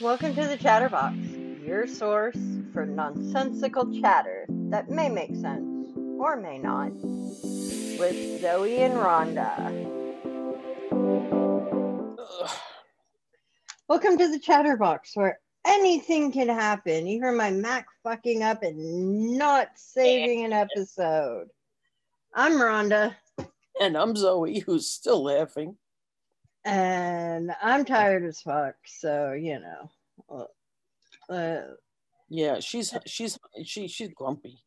Welcome to the Chatterbox, your source for nonsensical chatter that may make sense or may not, with Zoe and Rhonda. Welcome to the Chatterbox, where anything can happen, even my Mac fucking up and not saving an episode. I'm Rhonda, And I'm Zoe, who's still laughing. And I'm tired as fuck, so you know. Uh, Yeah, she's she's she she's grumpy.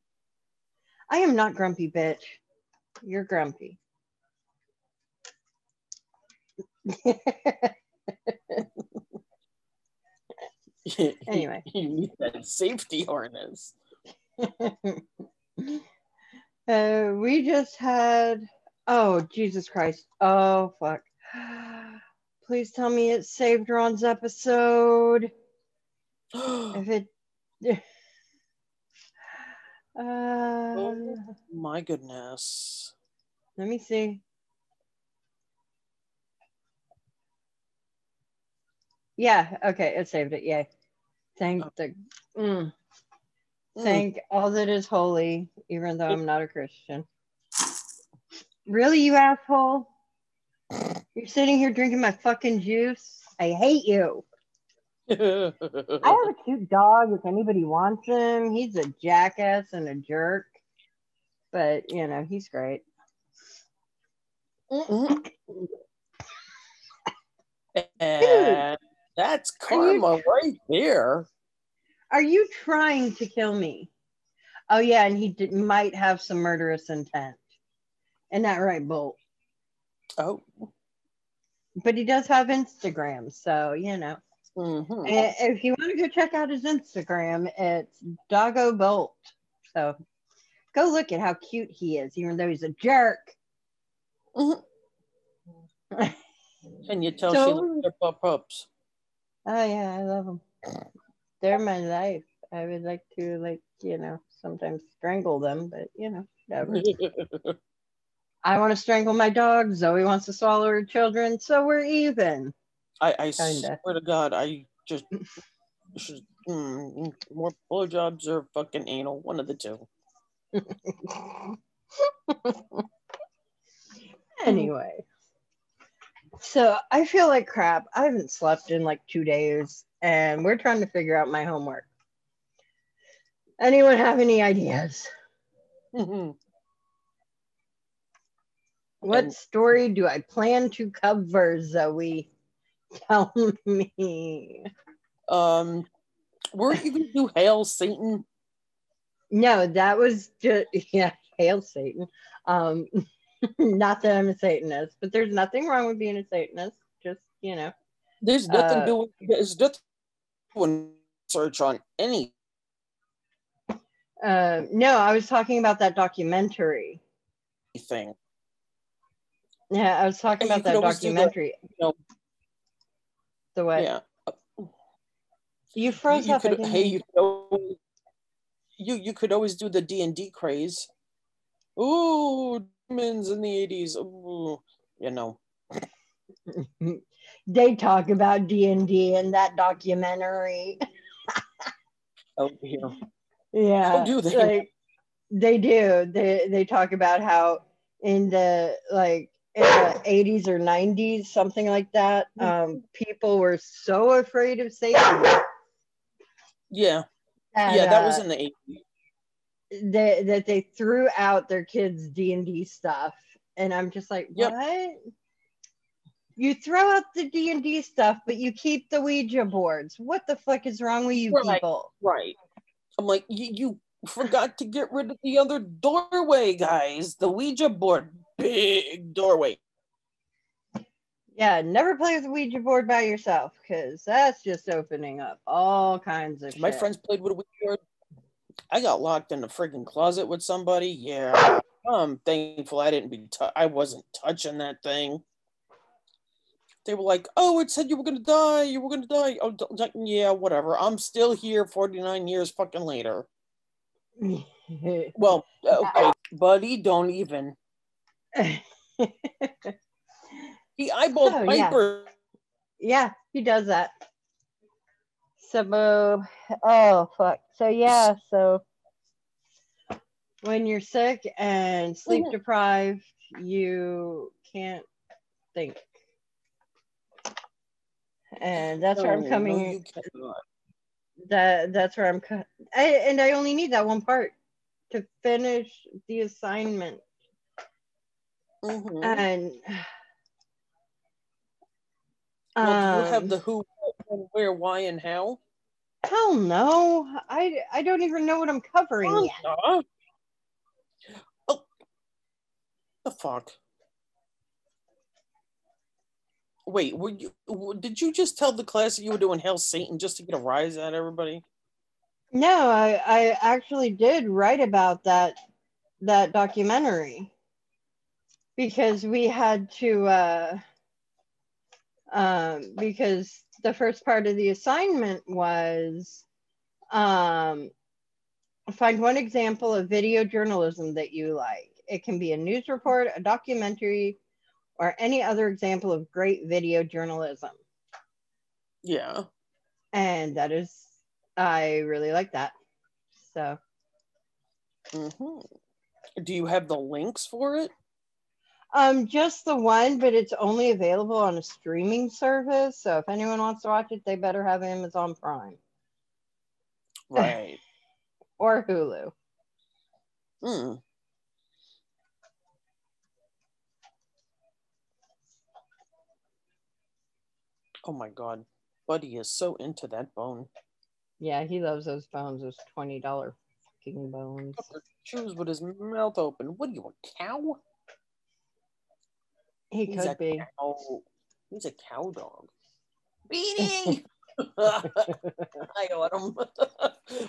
I am not grumpy, bitch. You're grumpy. Anyway. you need that safety harness. uh, we just had. Oh, Jesus Christ. Oh, fuck. Please tell me it saved Ron's episode. If it. Uh, oh my goodness. let me see. Yeah, okay, it saved it. Yay. Thank the. Mm. Mm. Thank all that is holy, even though I'm not a Christian. Really, you asshole? You're sitting here drinking my fucking juice? I hate you. I have a cute dog if anybody wants him. He's a jackass and a jerk, but you know, he's great. And that's karma right there. Are you trying to kill me? Oh, yeah, and he did, might have some murderous intent. Isn't that right, Bolt? Oh. But he does have Instagram, so you know. mhm. Eh, If you want to go check out his Instagram, it's Doggo Bolt. So go look at how cute he is, even though he's a jerk. Mhm. And you tell she So- loves her pup pups. Oh yeah, I love them. They're my life. I would like to like, you know, sometimes strangle them, but you know, whatever. I want to strangle my dog. Zoe wants to swallow her children, so we're even. I, I Kinda. swear to God, I just should mm, more blowjobs or fucking anal, one of the two. anyway, so I feel like crap. I haven't slept in like two days, and we're trying to figure out my homework. Anyone have any ideas? Mhm. What And- story do I plan to cover, Zoe? Tell me. um, weren't you gonna do Hail Satan? No, that was just yeah, hail Satan. Um, not that I'm a Satanist, but there's nothing wrong with being a Satanist. Just you know, There's nothing Uh, doing. There's nothing search on any. uh, no, I was talking about that documentary. Thing. Yeah, I was talking you about that always do the- documentary. You know, The way. yeah. You You, froze you up. Could. Hey, you could always, you you could always do the D and D craze. Ooh, demons in the eighties. Ooh, you know. they talk about D and D in that documentary. Oh, Over here. Yeah, Oh, do they? Like, they do. They they talk about how in the like in the 80s or 90s, something like that, um, people were so afraid of Satan. Yeah, that, yeah, that was uh, in the eighties. they, that they threw out their kids' D and D stuff, and I'm just like, Yep. what? You throw out the D and D stuff, but you keep the Ouija boards. What the fuck is wrong with you Right. people? Right. I'm like, you, you forgot to get rid of the other doorway, guys. The Ouija board, big doorway. Yeah, never play with a Ouija board by yourself because that's just opening up all kinds of My shit. friends played with a Ouija board. I got locked in the freaking closet with somebody. Yeah, I'm thankful I didn't be. tou- I wasn't touching that thing. They were like, "Oh, it said you were gonna die. You were gonna die." Oh, yeah, whatever. I'm still here, 49 years fucking later. Well, okay, buddy, don't even. He eyeballed Oh, yeah. Piper. yeah, he does that. So, oh fuck. So yeah, so when you're sick and sleep Mhm. deprived, you can't think. And that's where I'm coming. you that that's where I'm. I, and I only need that one part to finish the assignment. Mhm. And well, do you have um, the who, when, where, why, and how? hell no. I I don't even know what I'm covering yet. Huh? Oh, the fuck. Wait, were you? Did you just tell the class that you were doing Hell Satan just to get a rise out of everybody? No, I I actually did write about that that documentary because we had to uh um because the first part of the assignment was um find one example of video journalism that you like. It can be a news report, a documentary, or any other example of great video journalism. Yeah. And that is I really like that. So hmm Do you have the links for it? Um, just the one, but it's only available on a streaming service. So if anyone wants to watch it, they better have Amazon Prime Right. or Hulu. Hmm. Oh my god. Buddy is so into that bone. Yeah, he loves those bones, those twenty dollar fucking bones. Chews with his mouth open. What are you, a cow? He He's could be. cow. He's a cow dog. Beanie! Hi, Autumn.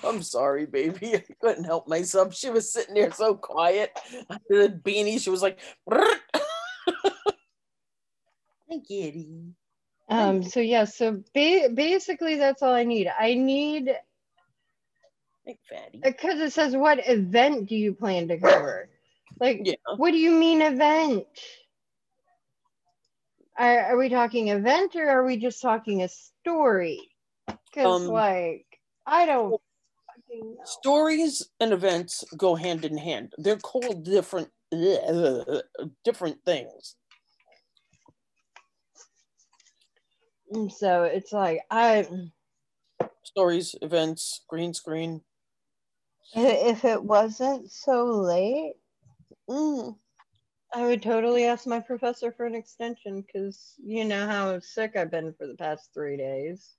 I'm sorry, baby. I couldn't help myself. She was sitting there so quiet. The beanie, she was like, Hi, kitty. Um, so yeah, so ba- basically that's all I need. I need because it says what event do you plan to cover? Like, Yeah. what do you mean event? Are, are we talking event or are we just talking a story? Because Um, like I don't. Stories and events go hand in hand. They're called different different things. So it's like I Stories, events, green screen. if it wasn't so late, Mm. I would totally ask my professor for an extension because you know how sick I've been for the past three days.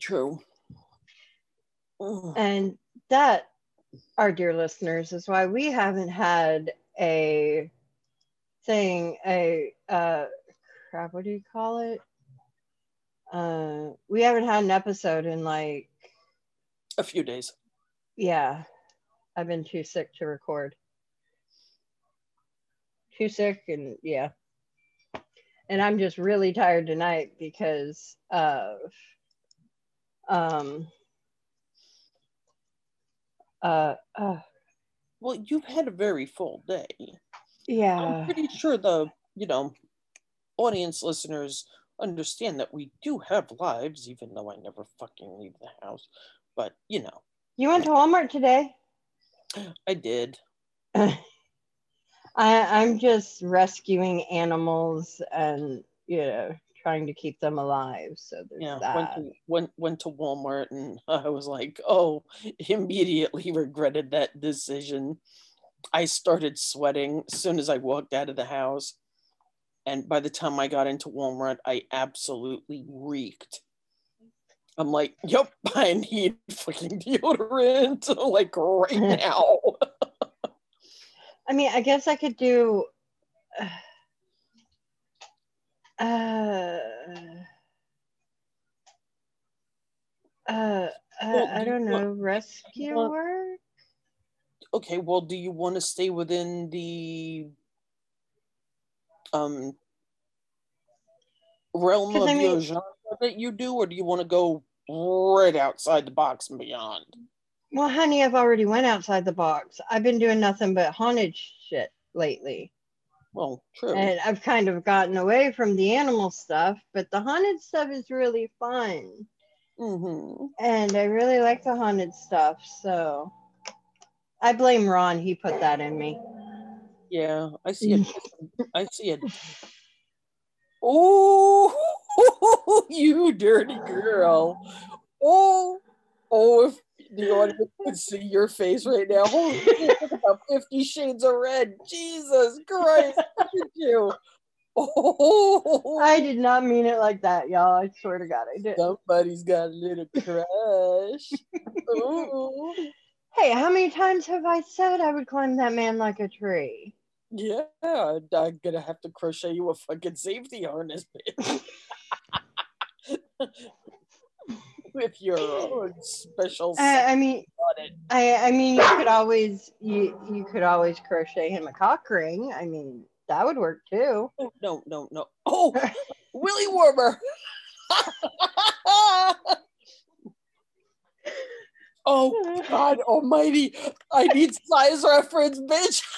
True. And that, our dear listeners, is why we haven't had a thing, a uh crap, what do you call it? Uh we haven't had an episode in like A few days. yeah. I've been too sick to record. Too sick and yeah. And I'm just really tired tonight because of um uh, uh Well, you've had a very full day. yeah. I'm pretty sure the, you know, audience listeners understand that we do have lives, even though I never fucking leave the house. But, you know, You went to Walmart today? I did. I, I'm just rescuing animals and you know trying to keep them alive. So there's Yeah, that. went to went went to Walmart and I was like, oh, immediately regretted that decision. I started sweating as soon as I walked out of the house. And by the time I got into Walmart, I absolutely reeked. I'm like, yep, I need fucking deodorant, like right now. I mean, I guess I could do. Uh, uh, uh, Well, I do don't know, want- rescue want- work? okay, well, do you want to stay within the um realm of I your genre that you do, or do you want to go right outside the box and beyond? Well, honey, I've already went outside the box. I've been doing nothing but haunted shit lately. Well, true. and I've kind of gotten away from the animal stuff, but the haunted stuff is really fun. Mm-hmm. and I really like the haunted stuff. So I blame Ron. He put that in me. Yeah, I see it. I see it. Oh, you dirty girl. Oh, oh, if the audience could see your face right now. Holy shit, about 50 shades of red. Jesus Christ. Look at you. Oh, I did not mean it like that, y'all. I swear to God, I did. somebody's got a little crush. Hey, how many times have I said I would climb that man like a tree? Yeah, I'm gonna have to crochet you a fucking safety harness, bitch. With your own special I, I mean. I, I mean, you could always you you could always crochet him a cock ring. I mean, that would work too. Oh, no, no, no. Oh, Willy Warmer. oh, God almighty. I need size reference, bitch.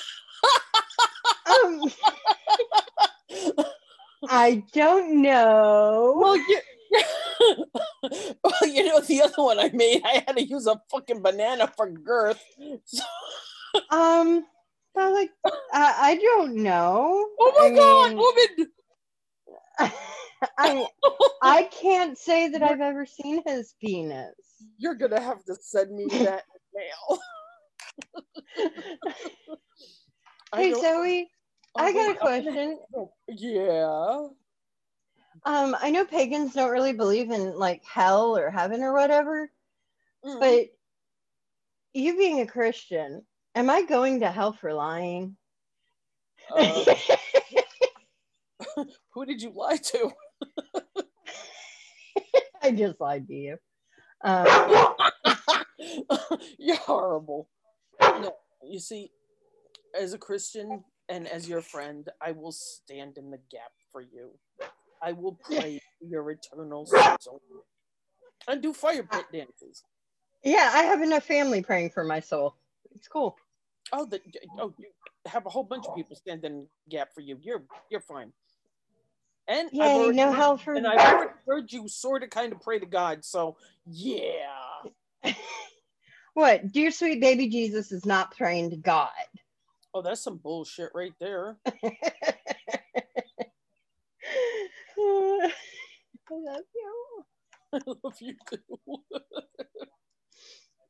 Um, I don't know. Well, you, well, you know, the other one I made, I had to use a fucking banana for girth. So- Um, but like, I, I don't know. oh my I God, mean, woman. I I can't say that I've ever seen his penis. You're to have to send me that mail. I Hey Zoe, oh, I got a question. Yeah. Um, I know pagans don't really believe in like hell or heaven or whatever, Mm. but you being a Christian, am I going to hell for lying? Uh, who did you lie to? I just lied to you. Um, You're horrible. No, you see, as a Christian and as your friend, I will stand in the gap for you. I will pray your eternal soul and do fire pit dances. yeah, I have enough family praying for my soul. It's cool. Oh, the, oh, you have a whole bunch of people standing in gap for you. You're you're fine. And I've Yeah, already no for and I've already heard you sort of kind of pray to God. So yeah. what? Dear sweet baby Jesus is not praying to God. Oh, that's some bullshit right there. I love you. I love you too.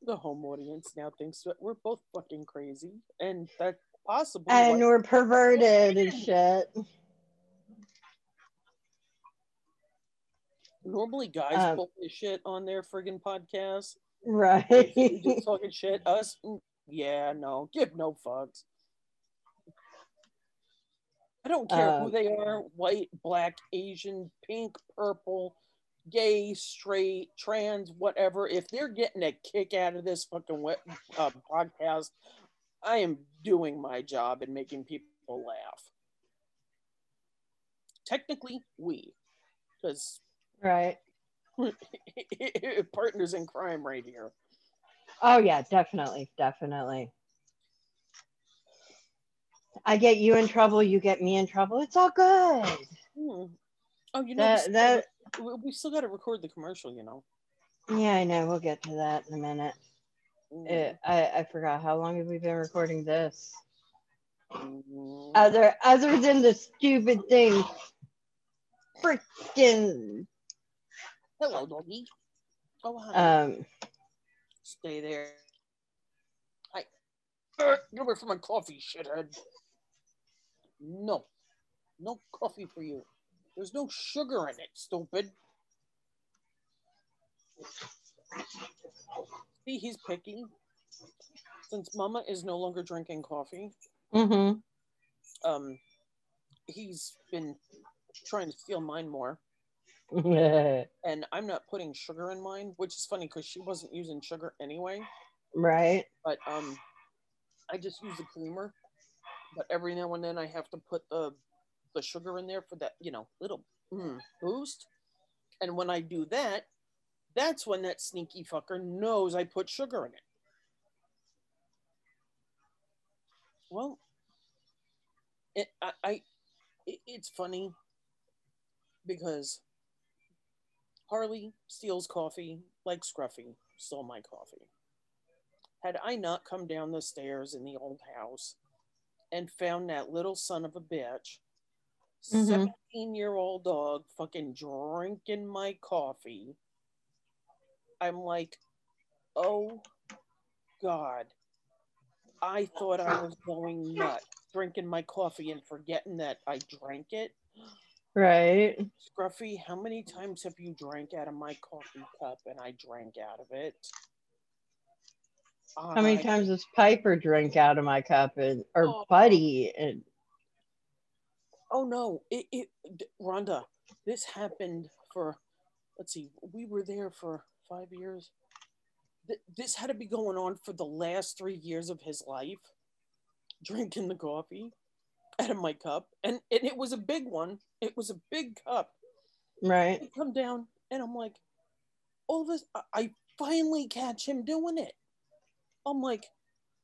the home audience now thinks that we're both fucking crazy, and that's possibly And we're perverted and shit. normally guys Um, pull this shit on their friggin' podcast. Right. Just talking shit. Us, mm, yeah, no, give no fucks. I don't care who Um, they are white, black, Asian, pink, purple, gay, straight, trans, whatever. If they're getting a kick out of this fucking web, uh, podcast, I am doing my job and making people laugh. Technically, we, because right. partners in crime right here. Oh yeah, definitely, definitely. I get you in trouble, you get me in trouble. It's all good. Hmm. Oh, you know, we That still we, we still got to record the commercial, you know. yeah, I know. We'll get to that in a minute. Mm, Eh, I I forgot how long have we been recording this? mm. Other other than the stupid thing. Freaking Hello, doggy. Oh, hi. um Stay there. Hi. Uh, get away from my coffee, shithead. No. No coffee for you. There's no sugar in it, stupid. See, he's picky. Since Mama is no longer drinking coffee, mhm. um, he's been trying to steal mine more. and I'm not putting sugar in mine, which is funny because she wasn't using sugar anyway. right. But um, I just use the creamer. But every now and then I have to put the the sugar in there for that, you know, little mm, boost. And when I do that, that's when that sneaky fucker knows I put sugar in it. Well, it I, I it, it's funny because Harley steals coffee like Scruffy stole my coffee. Had I not come down the stairs in the old house and found that little son of a bitch, Mhm. 17 year old dog fucking drinking my coffee, I'm like, oh God. I thought I was going nuts drinking my coffee and forgetting that I drank it. Right. Scruffy, how many times have you drank out of my coffee cup and I drank out of it? Oh How many times has Piper drink out of my cup and or Oh. Buddy and Oh no, it, it Rhonda, this happened for let's see, we were there for five years. Th- This had to be going on for the last three years of his life, drinking the coffee out of my cup. And, and it was a big one. It was a big cup. right. I come down and I'm like, all this, I, I finally catch him doing it. I'm like,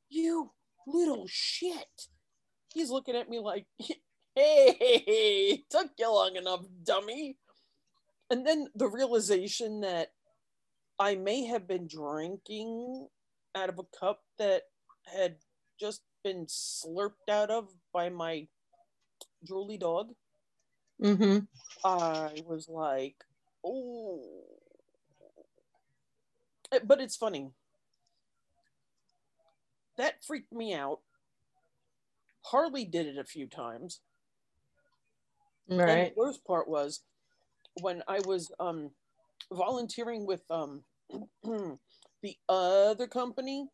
you little shit. He's looking at me like, hey, took you long enough, dummy. And then the realization that I may have been drinking out of a cup that had just been slurped out of by my drooly dog. Mm-hmm. I was like, oh. But it's funny. That freaked me out. Harley did it a few times. Right. And the worst part was when I was um, volunteering with um, the other company,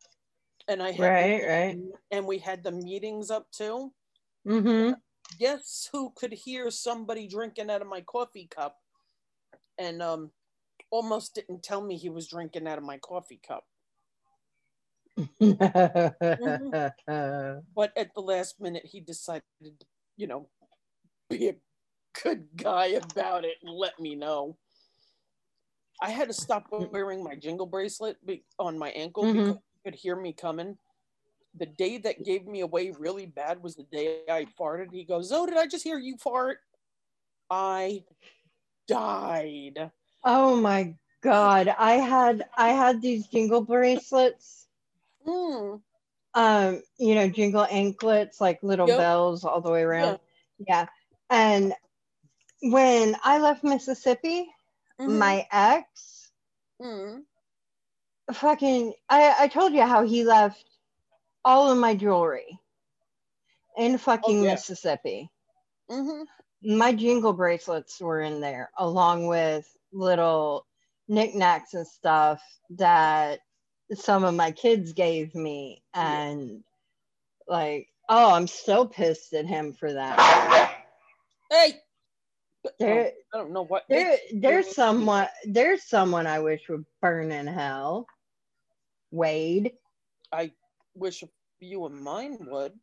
and I had Right, right. and we had the meetings up too. Mm-hmm. guess who could hear somebody drinking out of my coffee cup and um almost didn't tell me he was drinking out of my coffee cup but at the last minute he decided you know be a good guy about it and let me know i had to stop wearing my jingle bracelet be- on my ankle Mhm. because you could hear me coming the day that gave me away really bad was the day i farted he goes oh did i just hear you fart i died oh my god. I had I had these jingle bracelets. Hmm. Um, you know, jingle anklets, like little Yep. bells all the way around. Yeah. And when I left Mississippi, Mhm. my ex Mhm. fucking I, I told you how he left all of my jewelry in fucking Oh, yeah. Mississippi. Mhm. My jingle bracelets were in there along with little knickknacks and stuff that some of my kids gave me Yeah. and like oh I'm so pissed at him for that. hey There, i don't know what there there's someone there's someone I wish would burn in hell. Wade. i wish a few of mine would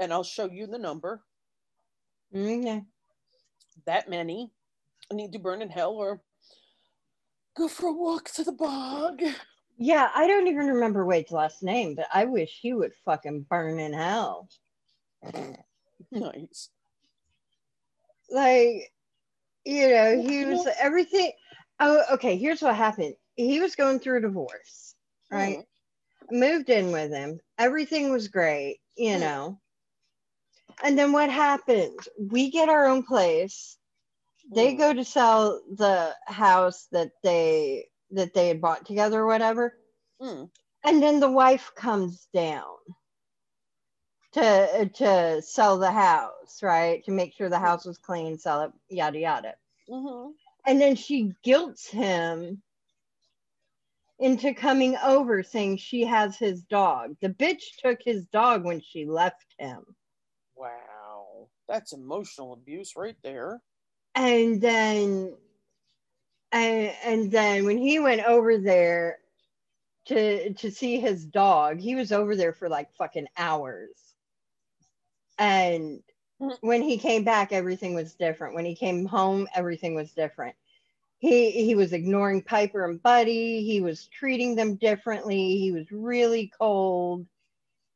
and i'll show you the number mm, Okay. that many need to burn in hell or go for a walk to the bog. Yeah, I don't even remember Wade's last name, but I wish he would fucking burn in hell. Nice. Like, you know, he was everything. Oh, okay. Here's what happened. He was going through a divorce, right? Moved in with him. Everything was great, you Mm. know. And then what happened? We get our own place. They Mm. go to sell the house that they that they had bought together or whatever. Mm. and then the wife comes down to to sell the house right to make sure the house was clean sell it yada yada hmm and then she guilts him into coming over saying she has his dog the bitch took his dog when she left him Wow. That's emotional abuse right there. And then and, and then when he went over there to to see his dog he was over there for like fucking hours. And Mhm. when he came back everything was different. When he came home everything was different. He he was ignoring piper and buddy. He was treating them differently. He was really cold.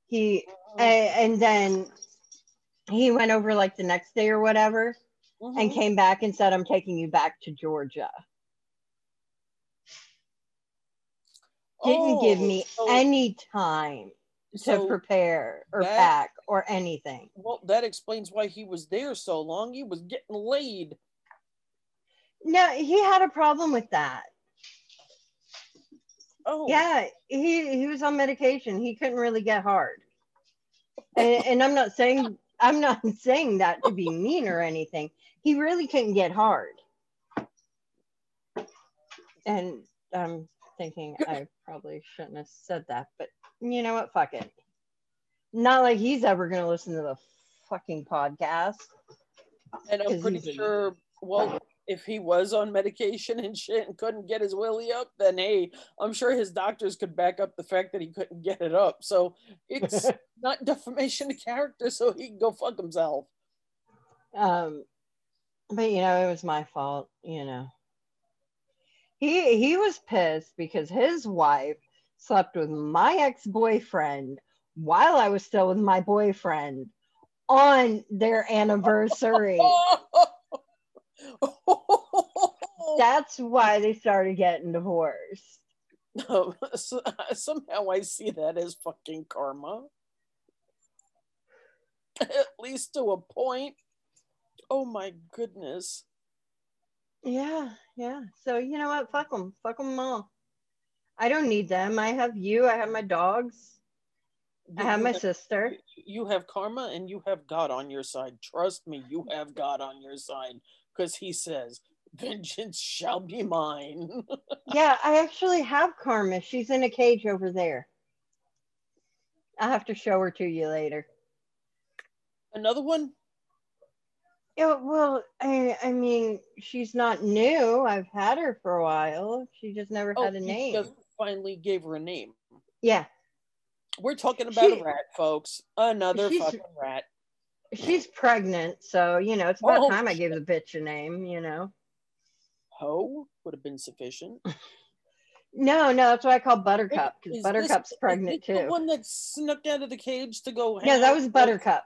He and, and then he went over like the next day or whatever and Mhm. came back and said, I'm taking you back to Georgia. Didn't give Oh, me so- any time to so, prepare or that- pack or anything. well, that explains why he was there so long. He was getting laid. No, he had a problem with that. Oh, Yeah, he he was on medication. He couldn't really get hard. And, and I'm not saying I'm not saying that to be mean or anything. He really couldn't get hard. And I'm thinking I probably shouldn't have said that, but you know what? Fuck it. Not like he's ever gonna listen to the fucking podcast. and I'm pretty sure. Well, if he was on medication and shit and couldn't get his willy up, then hey, I'm sure his doctors could back up the fact that he couldn't get it up. So it's not defamation of character, so he can go fuck himself. Um, but you know, it was my fault. You know, he he was pissed because his wife slept with my ex boyfriend while I was still with my boyfriend on their anniversary. That's why they started getting divorced. Um, so- somehow I see that as fucking karma. At least to a point. Oh my goodness. Yeah, yeah. So you know what? Fuck them. Fuck them all. I don't need them. I have you. I have my dogs. I have my sister. you have karma and you have God on your side. Trust me, you have God on your side because He says, "Vengeance shall be mine." Yeah, I actually have Karma. She's in a cage over there. I'll have to show her to you later. Another one. Yeah, well, I, I mean, she's not new. I've had her for a while. She just never oh, had a name. just finally gave her a name. Yeah, We're talking about She- a rat, folks. Another fucking rat. she's pregnant, so you know it's about Oh, time I gave the bitch a name. You know. Ho would have been sufficient. No, no, that's what I call Buttercup because Buttercup's this- is pregnant this The one that snuck out of the cage to go. Yeah, hang that was Buttercup.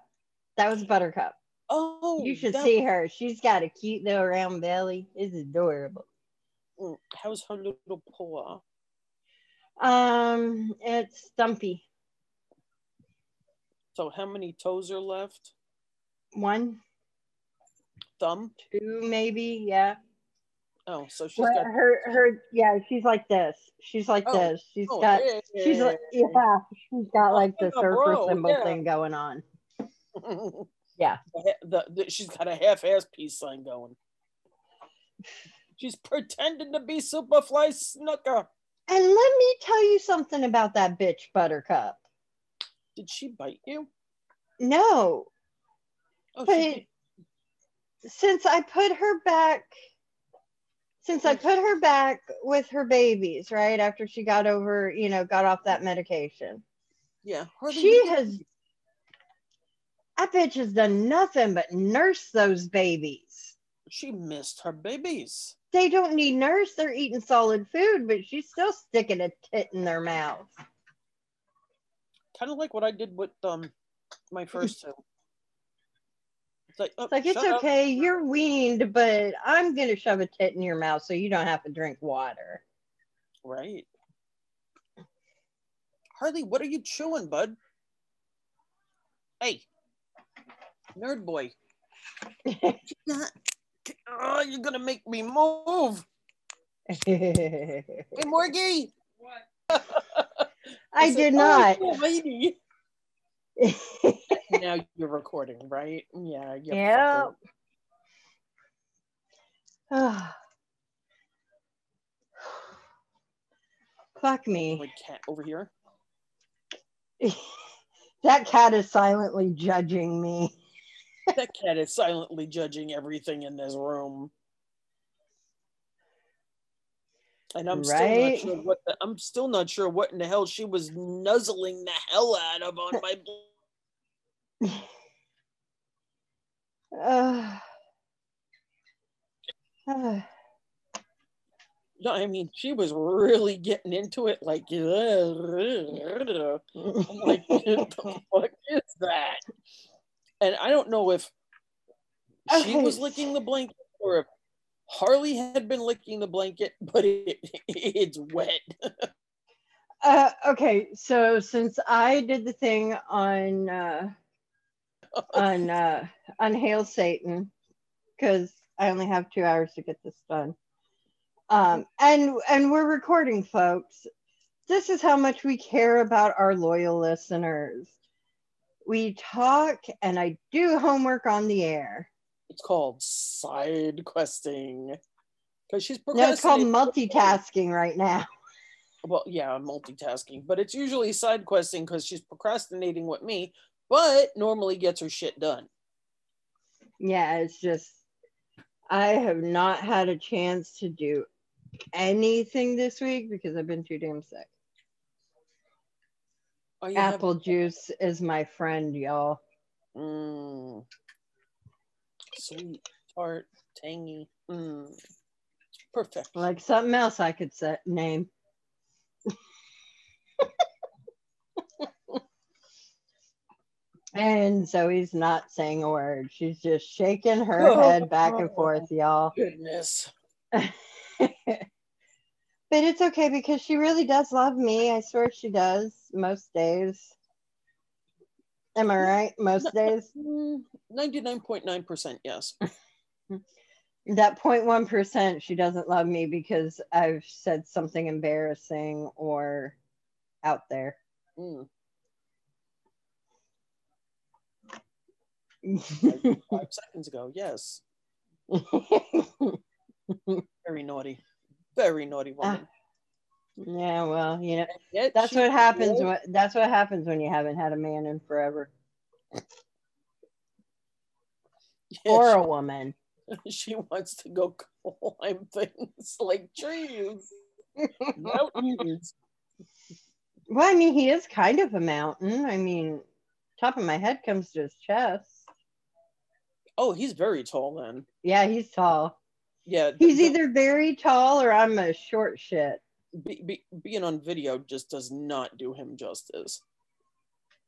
That was Buttercup. Oh, You should that- see her. She's got a cute little round belly. It's adorable. Mm, How's her little paw? Um, it's Stumpy. So how many toes are left? One, Thumb. two, maybe. Yeah. Oh, so she's Well, got. her her yeah, she's like this. She's like Oh, this. She's oh, got yeah, she's yeah, like yeah, she's got like the yeah, surfer bro, symbol yeah. thing going on. yeah. Yeah. The, the, the- she's got a half-ass peace sign going. She's pretending to be Superfly Snuka. And let me tell you something about that bitch Buttercup. Did she bite you? No, Oh, but she since I put her back since I put her back with her babies, right after she got over, you know, got off that medication. yeah. She has that bitch has done nothing but nurse those babies. She missed her babies. they don't need nurse. They're eating solid food, but she's still sticking a tit in their mouth. Kind of like what I did with um my first two. It's like, oh, It's like it's shut up. okay, you're weaned, but I'm gonna shove a tit in your mouth so you don't have to drink water. Right. Harley, what are you chewing, bud? Hey, nerd boy. Oh, you're gonna make me move. Hey, Morgie. I said, did "Oh, not. you lady. now you're recording, right? Yeah. you Yeah. fucker. Fuck me. Like cat over here. that cat is silently judging me. That cat is silently judging everything in this room. And I'm still not sure what the, I'm still not sure what in the hell she was nuzzling the hell out of on my Uh, uh, No, I mean, she was really getting into it. Like, I'm like, what the fuck is that? And I don't know if she was licking the blanket or if Harley had been licking the blanket, but it, it's wet. Uh, okay, so since I did the thing on uh, on uh, on Hail Satan, because I only have two hours to get this done, um, and and we're recording, folks. This is how much we care about our loyal listeners. We talk, and I do homework on the air. It's called side questing because she's No, it's called multitasking right now. Well, yeah, multitasking, but it's usually side questing because she's procrastinating with me, but normally gets her shit done. Yeah, it's just I have not had a chance to do anything this week because I've been too damn sick. Having- Apple juice is my friend, y'all. Mm. Sweet, tart, tangy. Mm. Perfect. Like something else I could set, name. and Zoe's not saying a word. She's just shaking her head back and forth, y'all. Goodness. but it's okay because she really does love me. I swear she does most days. Am I right? Most days. Mm, 99.9% yes. That 0.1% she doesn't love me because I've said something embarrassing or out there. Mm. Five seconds ago, yes. Very naughty. Very naughty woman. Yeah, well, you know, Yet that's what happens when that's what happens when you haven't had a man in forever. Yeah, Or a woman. she, she wants to go climb things like trees. Mountains. Well, I mean, he is kind of a mountain. I mean, top of my head comes to his chest. Oh, he's very tall then. Yeah, he's tall. Yeah. He's the- either very tall or I'm a short shit. Be, be, being on video just does not do him justice.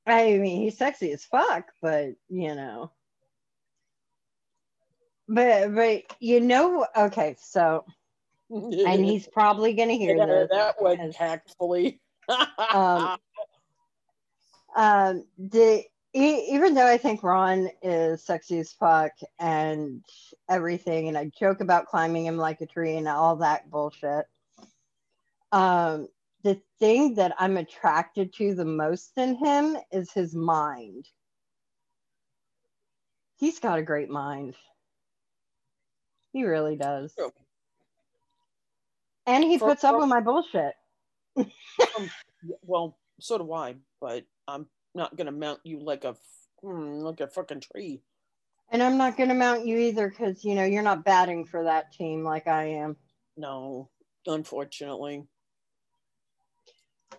I mean, he's sexy as fuck, but you know. But but you know, okay, so and he's probably gonna hear yeah, this. that went because- tactfully. Um, um the e- even though I think Ron is sexy as fuck and everything, and I joke about climbing him like a tree and all that bullshit. Um, the thing that I'm attracted to the most in him is his mind. He's got a great mind. He really does. True. And he For- puts up with my bullshit. well, so do I, but I'm not gonna mount you like a hmm, like a fucking tree. And I'm not going to mount you either because, you know, you're not batting for that team like I am. No, unfortunately.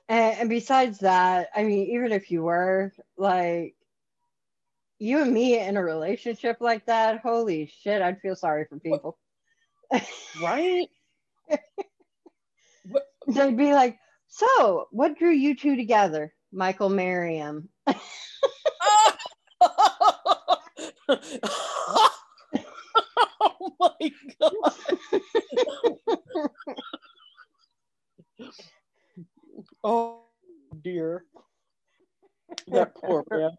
And, and besides that, I mean, even if you were like you and me in a relationship like that, holy shit, I'd feel sorry for people. Right? They'd be like, so what drew you two together? Michael Merriam. oh my god. oh dear. That poor man.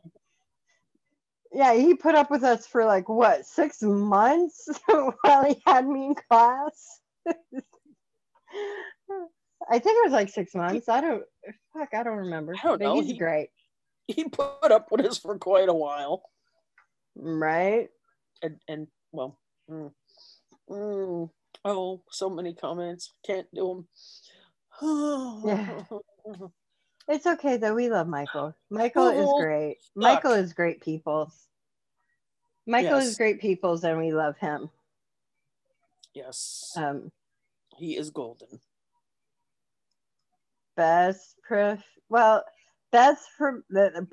Yeah, he put up with us for like what, six months while he had me in class. I think it was like six months. I don't fuck, I don't remember. I don't but know. he's He- great. He put up with us for quite a while. Right? And and well, mm, mm, oh, so many comments. Can't do them. Yeah. It's okay though. We love Michael. Michael is great. Michael is great people. Michael Yes. is great peoples and we love him. yes, Um he is golden. best prof well best for the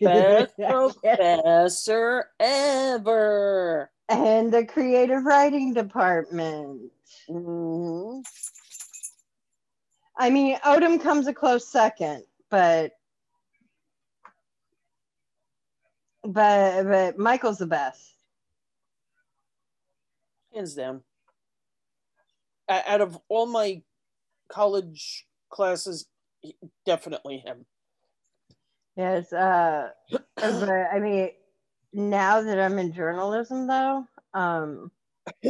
Best professor ever. and the creative writing department. Mhm. I mean, Odom comes a close second, but but but Michael's the best. hands down. Out of all my college classes, definitely him. Yes, uh, but I mean, now that I'm in journalism, though, um,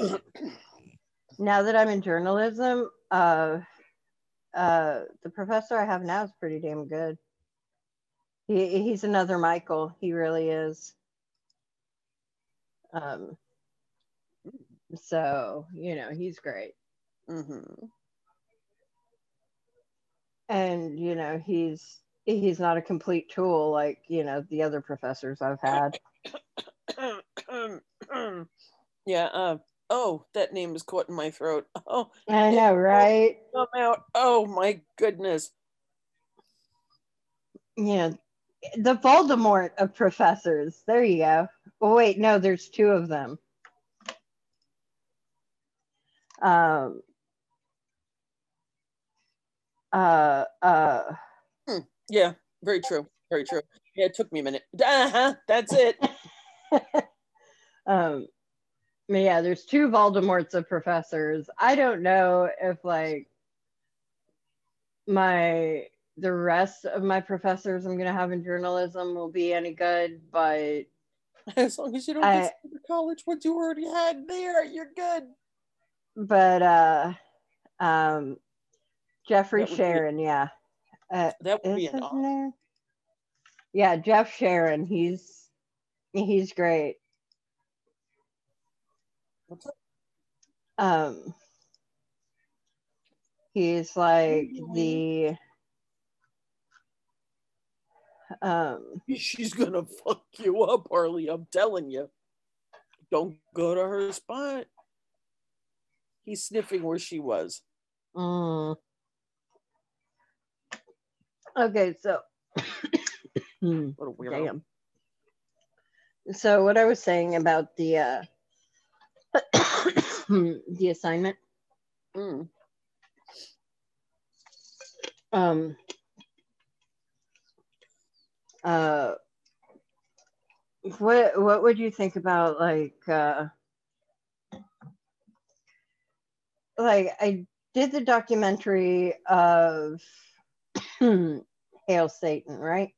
now that I'm in journalism, uh, uh, the professor I have now is pretty damn good. He, he's another Michael. He really is. Um, so you know he's great, Mm-hmm. and you know he's he's not a complete tool like you know the other professors I've had. yeah. Uh, oh, that name is caught in my throat. Oh, I know, right? come out. Oh my goodness. Yeah, the Voldemort of professors. There you go. Oh wait, no, there's two of them. Um. Uh. Uh. Yeah, very true. Very true. Yeah, it took me a minute. Uh-huh, that's it. um. Yeah, there's two Voldemorts of professors. I don't know if like my the rest of my professors I'm gonna have in journalism will be any good, but As long as you don't I- get to college, what you already had there, you're good. but uh um Jeffrey would be- Sharon, yeah. Uh That would be an honor. Yeah, Jeff Sharon. He's he's great. Um he's like the um She's gonna fuck you up, Harley. I'm telling you. Don't go to her spot. He's sniffing where she was. mm. okay so. What a weirdo. Damn. So what I was saying about the uh the assignment, Mm. um uh what what would you think about like uh like I did the documentary of Hail Satan, right?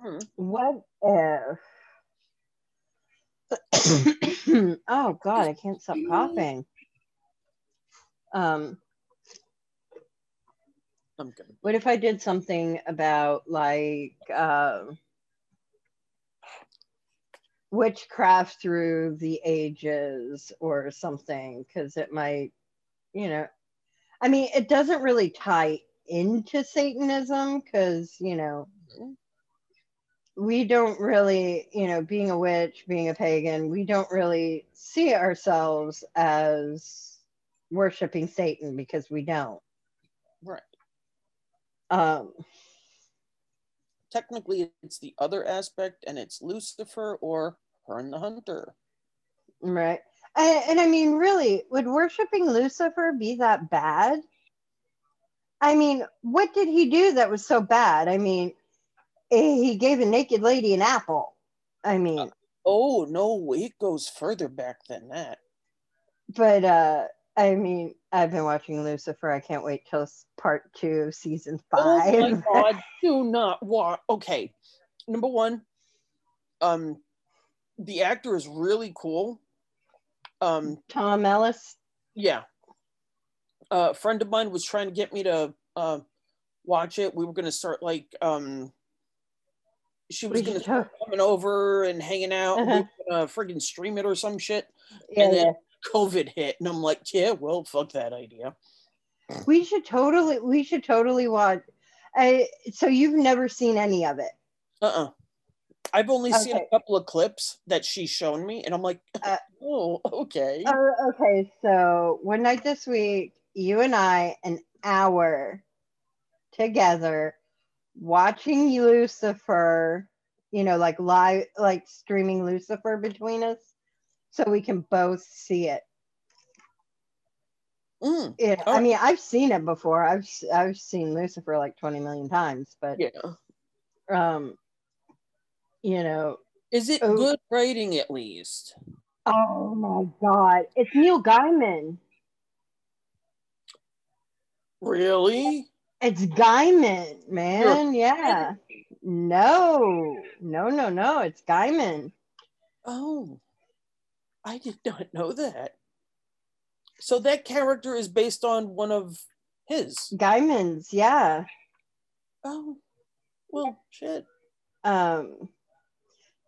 Hmm. What if oh god, I can't stop coughing. Um I'm good. what if I did something about like um witchcraft through the ages or something? Because it might, you know, I mean, it doesn't really tie into Satanism because, you know, we don't really, you know, being a witch, being a pagan, we don't really see ourselves as worshiping Satan because we don't. Right. Um, Technically, it's the other aspect, and it's Lucifer or Herne the Hunter. Right. And, and I mean, really, would worshiping Lucifer be that bad? I mean, what did he do that was so bad? I mean, he gave a naked lady an apple. I mean, Oh no, it goes further back than that. but uh I mean, I've been watching Lucifer. I can't wait till part two, season Oh five. my god, do not watch. Okay, number one, um, the actor is really cool. Um, Tom Ellis. yeah, a friend of mine was trying to get me to uh, watch it. We were gonna start like um, she was gonna start coming over and hanging out. Uh-huh. gonna friggin' stream it or some shit. Yeah, and then yeah. COVID hit, and I'm like, yeah, well, fuck that idea. We should totally, we should totally watch. I, so you've never seen any of it. Uh-uh. I've only seen a couple of clips that she's shown me, and I'm like, Uh, oh, okay. Oh, okay. So one night this week, you and I, an hour together, watching Lucifer. You know, like live, like streaming Lucifer between us, so we can both see it. Mm, It, I mean, I've seen it before. I've I've seen Lucifer like twenty million times, but yeah. um, you know. Is it Oh. good writing at least? Oh my God. It's Neil Gaiman. Really? It's Gaiman, man. Yeah. No, no, no, no. It's Gaiman. Oh, I did not know that. So that character is based on one of his. Gaiman's, yeah. Oh, well, shit. Um,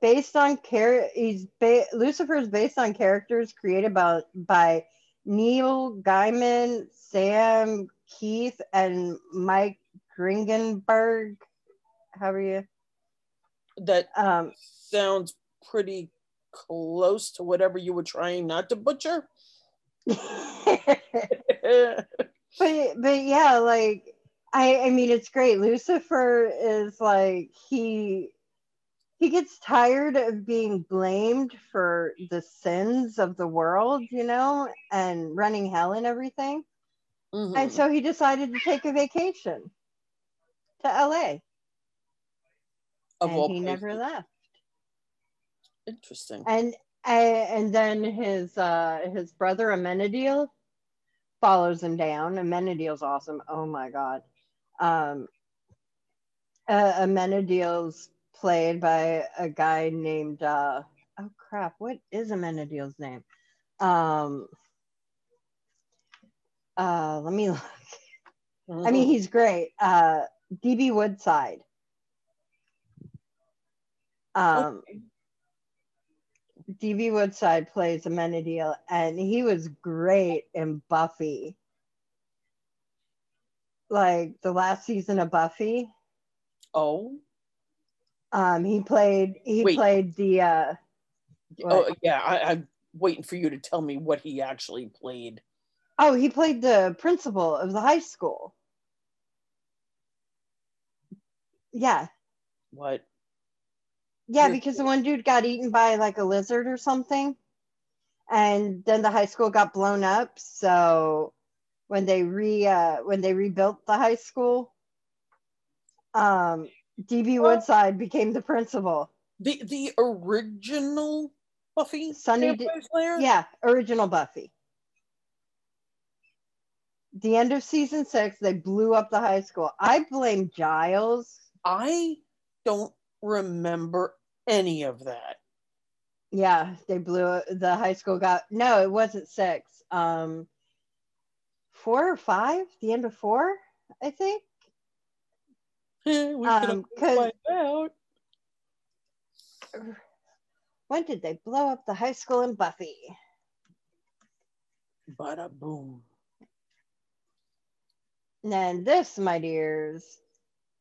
based on char- he's ba- Lucifer is based on characters created by by Neil Gaiman, Sam Kieth, and Mike Gringenberg. How are you? That Um, sounds pretty close to whatever you were trying not to butcher. but but yeah, like I I mean it's great. Lucifer is like he he gets tired of being blamed for the sins of the world, you know, and running hell and everything. Mhm. And so he decided to take a vacation to LA. of and he never left. Interesting. And and then his uh his brother Amenadiel follows him down. Amenadiel's awesome. Oh my god. Um uh, Amenadiel's played by a guy named uh oh crap, what is Amenadiel's name? Um uh let me look. I mean he's great. Uh DB Woodside. Um Okay. DB Woodside plays Amenadiel, and he was great in Buffy. Like the last season of Buffy, oh, um, he played he Wait. played the uh, oh, yeah. I, I'm waiting for you to tell me what he actually played. Oh he played the principal of the high school. Yeah, What? yeah, You're because the one dude got eaten by like a lizard or something, and then the high school got blown up. So when they re uh, when they rebuilt the high school, um, DB Well- Woodside became the principal. The the original Buffy Sunny Slayer? Yeah, original Buffy. The end of season six, they blew up the high school. I blame Giles. I don't remember any of that. Yeah, they blew the high school. Got no, it wasn't six. Um, four or five. The end of four, I think. Eh, we Um, find out. When did they blow up the high school in Buffy? Bada boom. And then this, my dears,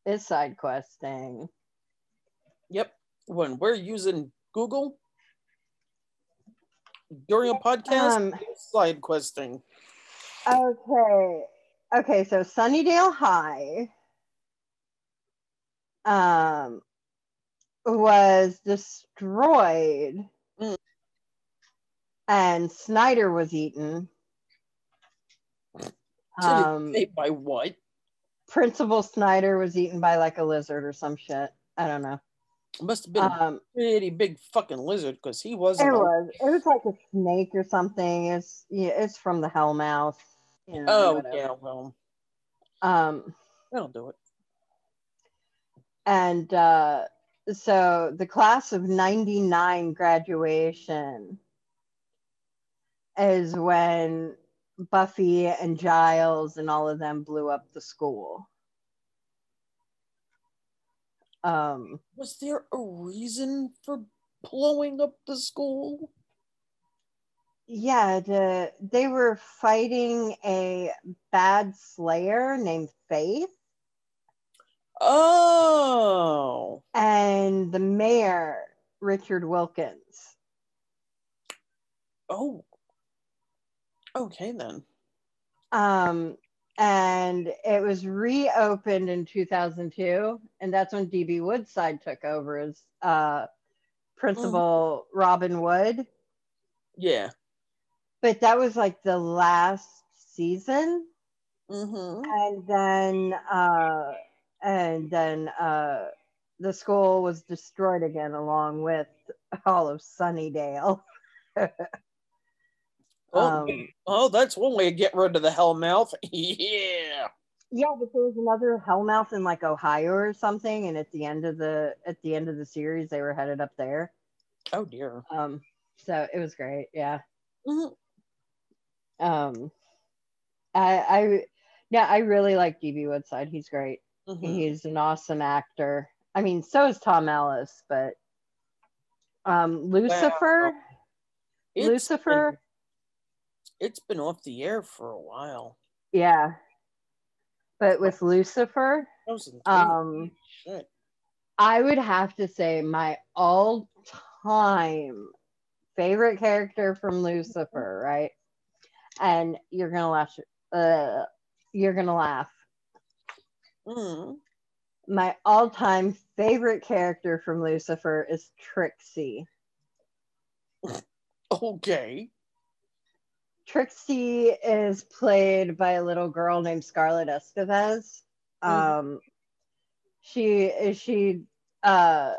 is side questing. Yep. When we're using Google during a podcast, Um, slide questing. Okay. Okay, so Sunnydale High um was destroyed Mm. and Snyder was eaten. Um by what? Principal Snyder was eaten by like a lizard or some shit. I don't know. It must have been a Um pretty big fucking lizard because he was it was it was like a snake or something. It's yeah, it's from the Hellmouth. You know, Oh whatever. yeah, well, Um that'll do it. and uh, so the class of 99 graduation is when buffy and giles and all of them blew up the school um, Was there a reason for blowing up the school? yeah the, they were fighting a bad slayer named faith Oh, and the mayor richard wilkins oh. Okay then. Um, and it was reopened in 2002, and that's when DB Woodside took over as uh, principal Robin Wood. Yeah. But that was like the last season, Mm-hmm. and then uh, and then uh, the school was destroyed again, along with all of Sunnydale. Oh, Um, oh, that's one way to get rid of the Hellmouth. yeah. Yeah, but there was another Hellmouth in like Ohio or something, and at the end of the at the end of the series, they were headed up there. Oh dear. Um, so it was great. Yeah. Mhm. Um, I I yeah, I really like DB Woodside. He's great. Mhm. He's an awesome actor. I mean, so is Tom Ellis, but um, Lucifer, It's Lucifer, it's been off the air for a while. yeah. But with Lucifer, um, Shit. I would have to say my all-time favorite character from Lucifer, right? And you're gonna laugh. Uh, you're gonna laugh. Mm. My all-time favorite character from Lucifer is Trixie. Okay. Trixie is played by a little girl named Scarlett Estevez. Mhm. Um, she is she uh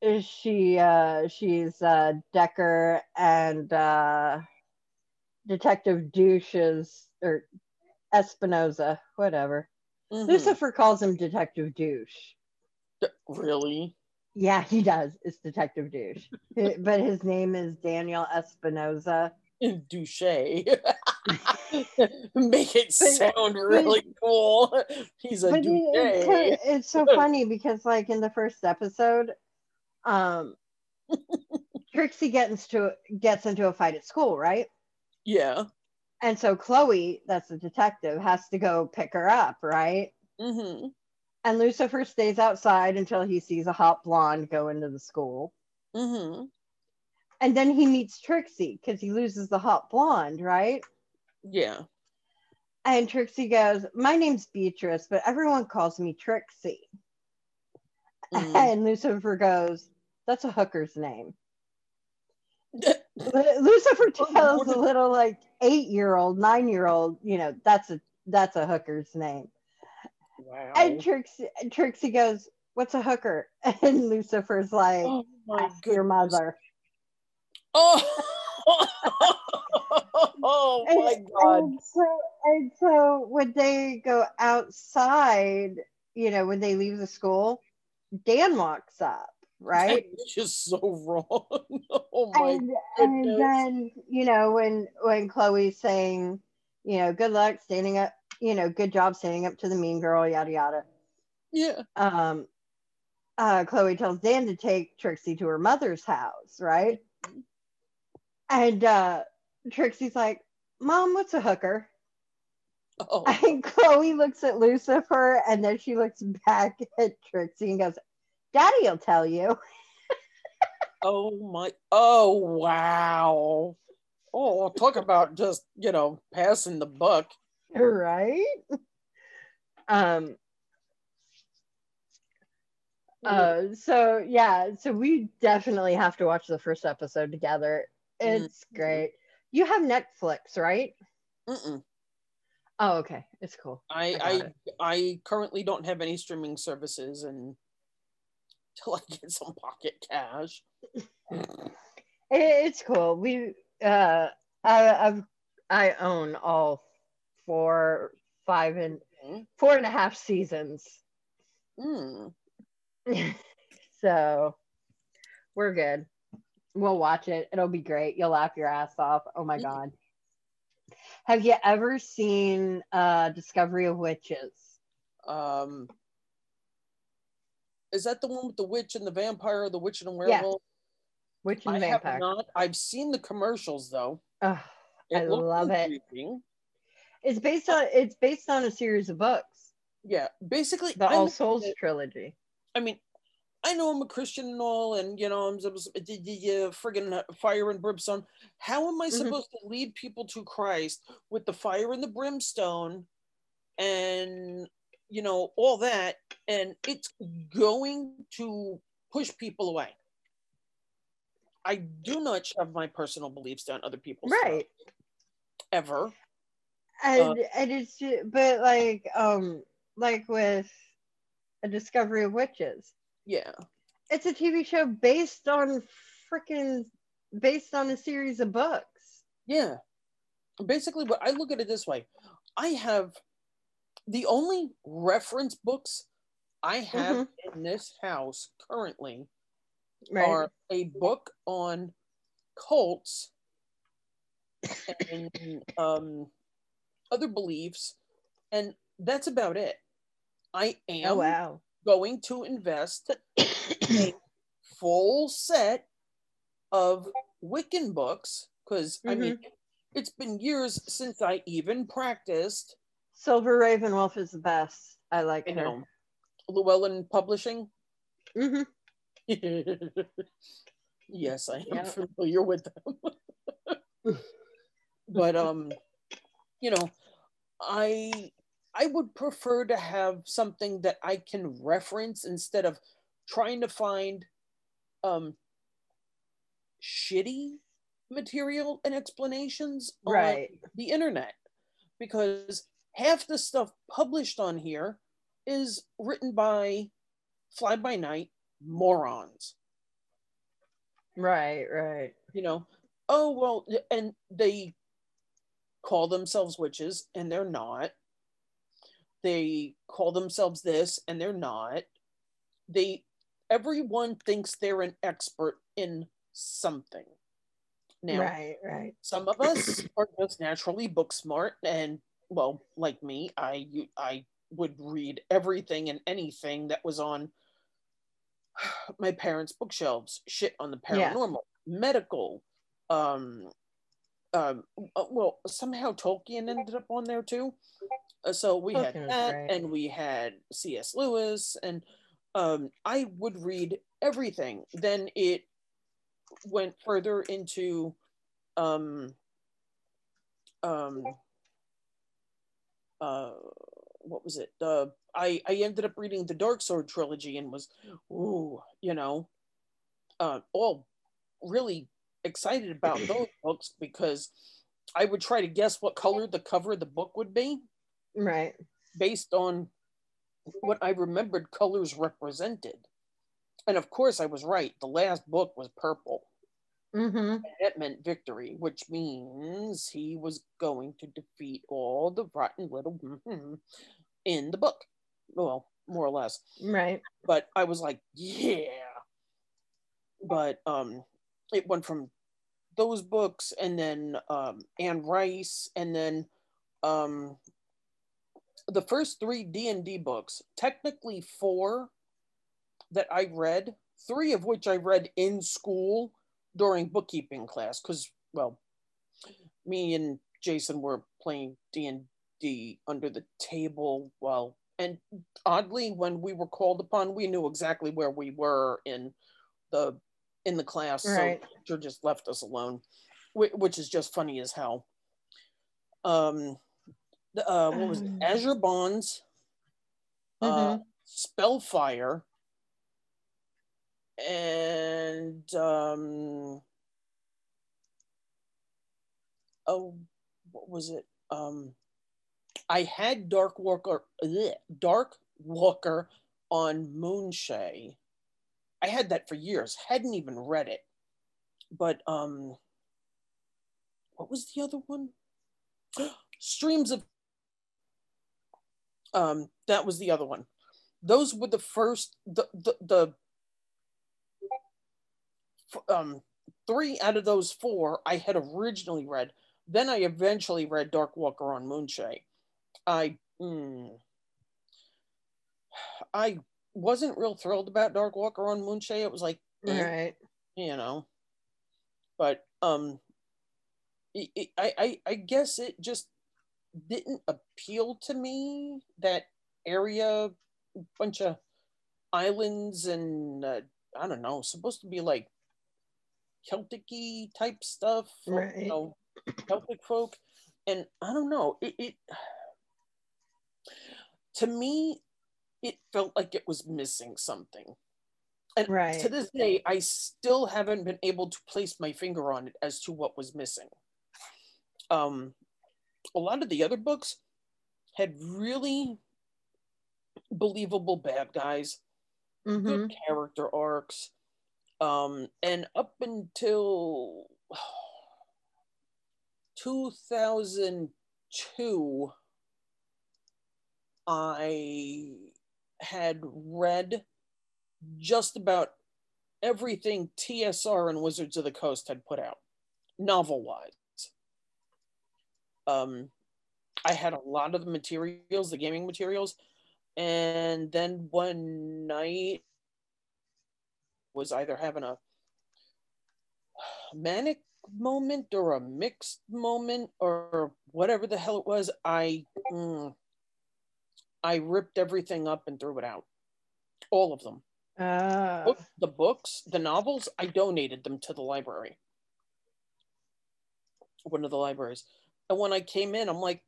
is she uh she's uh Decker and uh Detective Douche's or Espinoza, whatever. Mhm. Lucifer calls him Detective Douche. Really? Yeah, he does. It's Detective Douche. but his name is Daniel Espinoza. Douche. Make it sound really cool. He's a but it- it's, so, douche. it's so funny because like in the first episode um trixie gets into gets into a fight at school right Yeah. and so chloe that's the detective has to go pick her up right Mm-hmm. and lucifer stays outside until he sees a hot blonde go into the school hmm and then he meets trixie because he loses the hot blonde right Yeah. and trixie goes my name's beatrice but everyone calls me trixie Mm. and lucifer goes that's a hooker's name Lucifer tells a little like eight year old, nine year old, you know, that's a that's a hooker's name. wow. And Trixie Trixie goes, What's a hooker? And Lucifer's like, oh my Ask your mother. Oh. oh my And, god. and so and so when they go outside, you know, when they leave the school, Dan walks up, right? That's just so wrong. Oh my and and then you know when when chloe's saying you know good luck standing up you know good job standing up to the mean girl yada yada yeah. um uh chloe tells dan to take trixie to her mother's house right and uh trixie's like mom what's a hooker Oh. and chloe looks at lucifer and then she looks back at trixie and goes daddy will tell you Oh my oh wow. Oh, talk about just, you know, passing the buck. right um uh so yeah so we definitely have to watch the first episode together it's Mhm. great you have netflix right Mm-mm. oh okay it's cool I I it. I currently don't have any streaming services and until I get some pocket cash. It's cool we uh I, i've i own all four five and Mhm. four and a half seasons Mm. so we're good. We'll watch it. It'll be great. You'll laugh your ass off. Oh my god. Have you ever seen uh Discovery of Witches? Um is that the one with the witch and the vampire the witch and the Yeah. werewolf? Witch I and have Vampire. not. I've seen the commercials though. Ugh, I love it. It's based on it's based on a series of books. Yeah, basically, The I'm All Souls trilogy. I mean, I know I'm a Christian and all, and you know I'm supposed the, the uh, friggin' fire and brimstone. How am I Mhm. supposed to lead people to Christ with the fire and the brimstone, and you know all that, and it's going to push people away. I do not shove my personal beliefs down other people's Right. throats, ever. And and it's but like um like with a Discovery of Witches. Yeah. It's a TV show based on freaking based on a series of books. Yeah. Basically, what I look at it this way I have the only reference books I have mm-hmm. in this house currently right. are a book on cults and um, other beliefs, and that's about it. I oh, am oh, wow. Going to invest a full set of Wiccan books because mm-hmm. I mean mm-hmm. it's been years since I even practiced. Silver Ravenwolf is the best. I like I her. Know. Llewellyn Publishing. Mm-hmm. yes, I am familiar with them. but um, you know, I I would prefer to have something that I can reference instead of trying to find um shitty material and explanations right. on the internet because half the stuff published on here is written by fly by night morons. Right, right. You know, oh, well, and they call themselves witches and they're not. They call themselves this and they're not. They, everyone thinks they're an expert in something. Now, right, right. Some of us are just naturally book smart, and well, like me, I I would read everything and anything that was on my parents' bookshelves. Shit on the paranormal, yeah. medical, um, um, uh, well, somehow Tolkien ended up on there too. Uh, so we had that, great. and we had C.S. Lewis, and um, I would read everything. Then it went further into um, um, uh, what was it? Uh, I I ended up reading the Dark Sword trilogy and was, ooh, you know, uh, all really excited about those books because I would try to guess what color the cover of the book would be. Right. Based on what I remembered colors represented. And of course, I was right. The last book was purple. Mm-hmm. That meant victory, which means he was going to defeat all the rotten little in the book. Well, more or less. Right. But I was like, yeah. But um it went from those books and then um Anne Rice and then um the first three D&D books, technically four that I read, three of which I read in school during bookkeeping class cuz well, me and Jason were playing D&D under the table while and oddly when we were called upon we knew exactly where we were in the in the class right. so teacher just left us alone which is just funny as hell um uh what was it? Um. azure bonds uh mm-hmm. spellfire and um oh what was it um i had dark walker bleh, dark walker on moonshae I had that for years, hadn't even read it. But um what was the other one? Streams of um that was the other one. Those were the first the the, the um three out of those four I had originally read. Then I eventually read Dark Walker on Moonshae. I mm, I wasn't real thrilled about Dark Walker on Moonshae. It was like, eh, right, you know, but um, it, it, I, I I guess it just didn't appeal to me that area, bunch of islands and uh, I don't know, supposed to be like Celtic type stuff, right. you know, Celtic folk, and I don't know, it, it to me it felt like it was missing something. And right. to this day, I still haven't been able to place my finger on it as to what was missing. Um, a lot of the other books had really believable bad guys. Mhm. good character arcs. Um, and up until 2002, I had read just about everything TSR and Wizards of the Coast had put out, novel wise. Um, I had a lot of the materials, the gaming materials, and then one night was either having a manic moment or a mixed moment or whatever the hell it was. I mm, I ripped everything up and threw it out, all of them. Book- the books, the novels, I donated them to the library. One of the libraries. And when I came in, I'm like,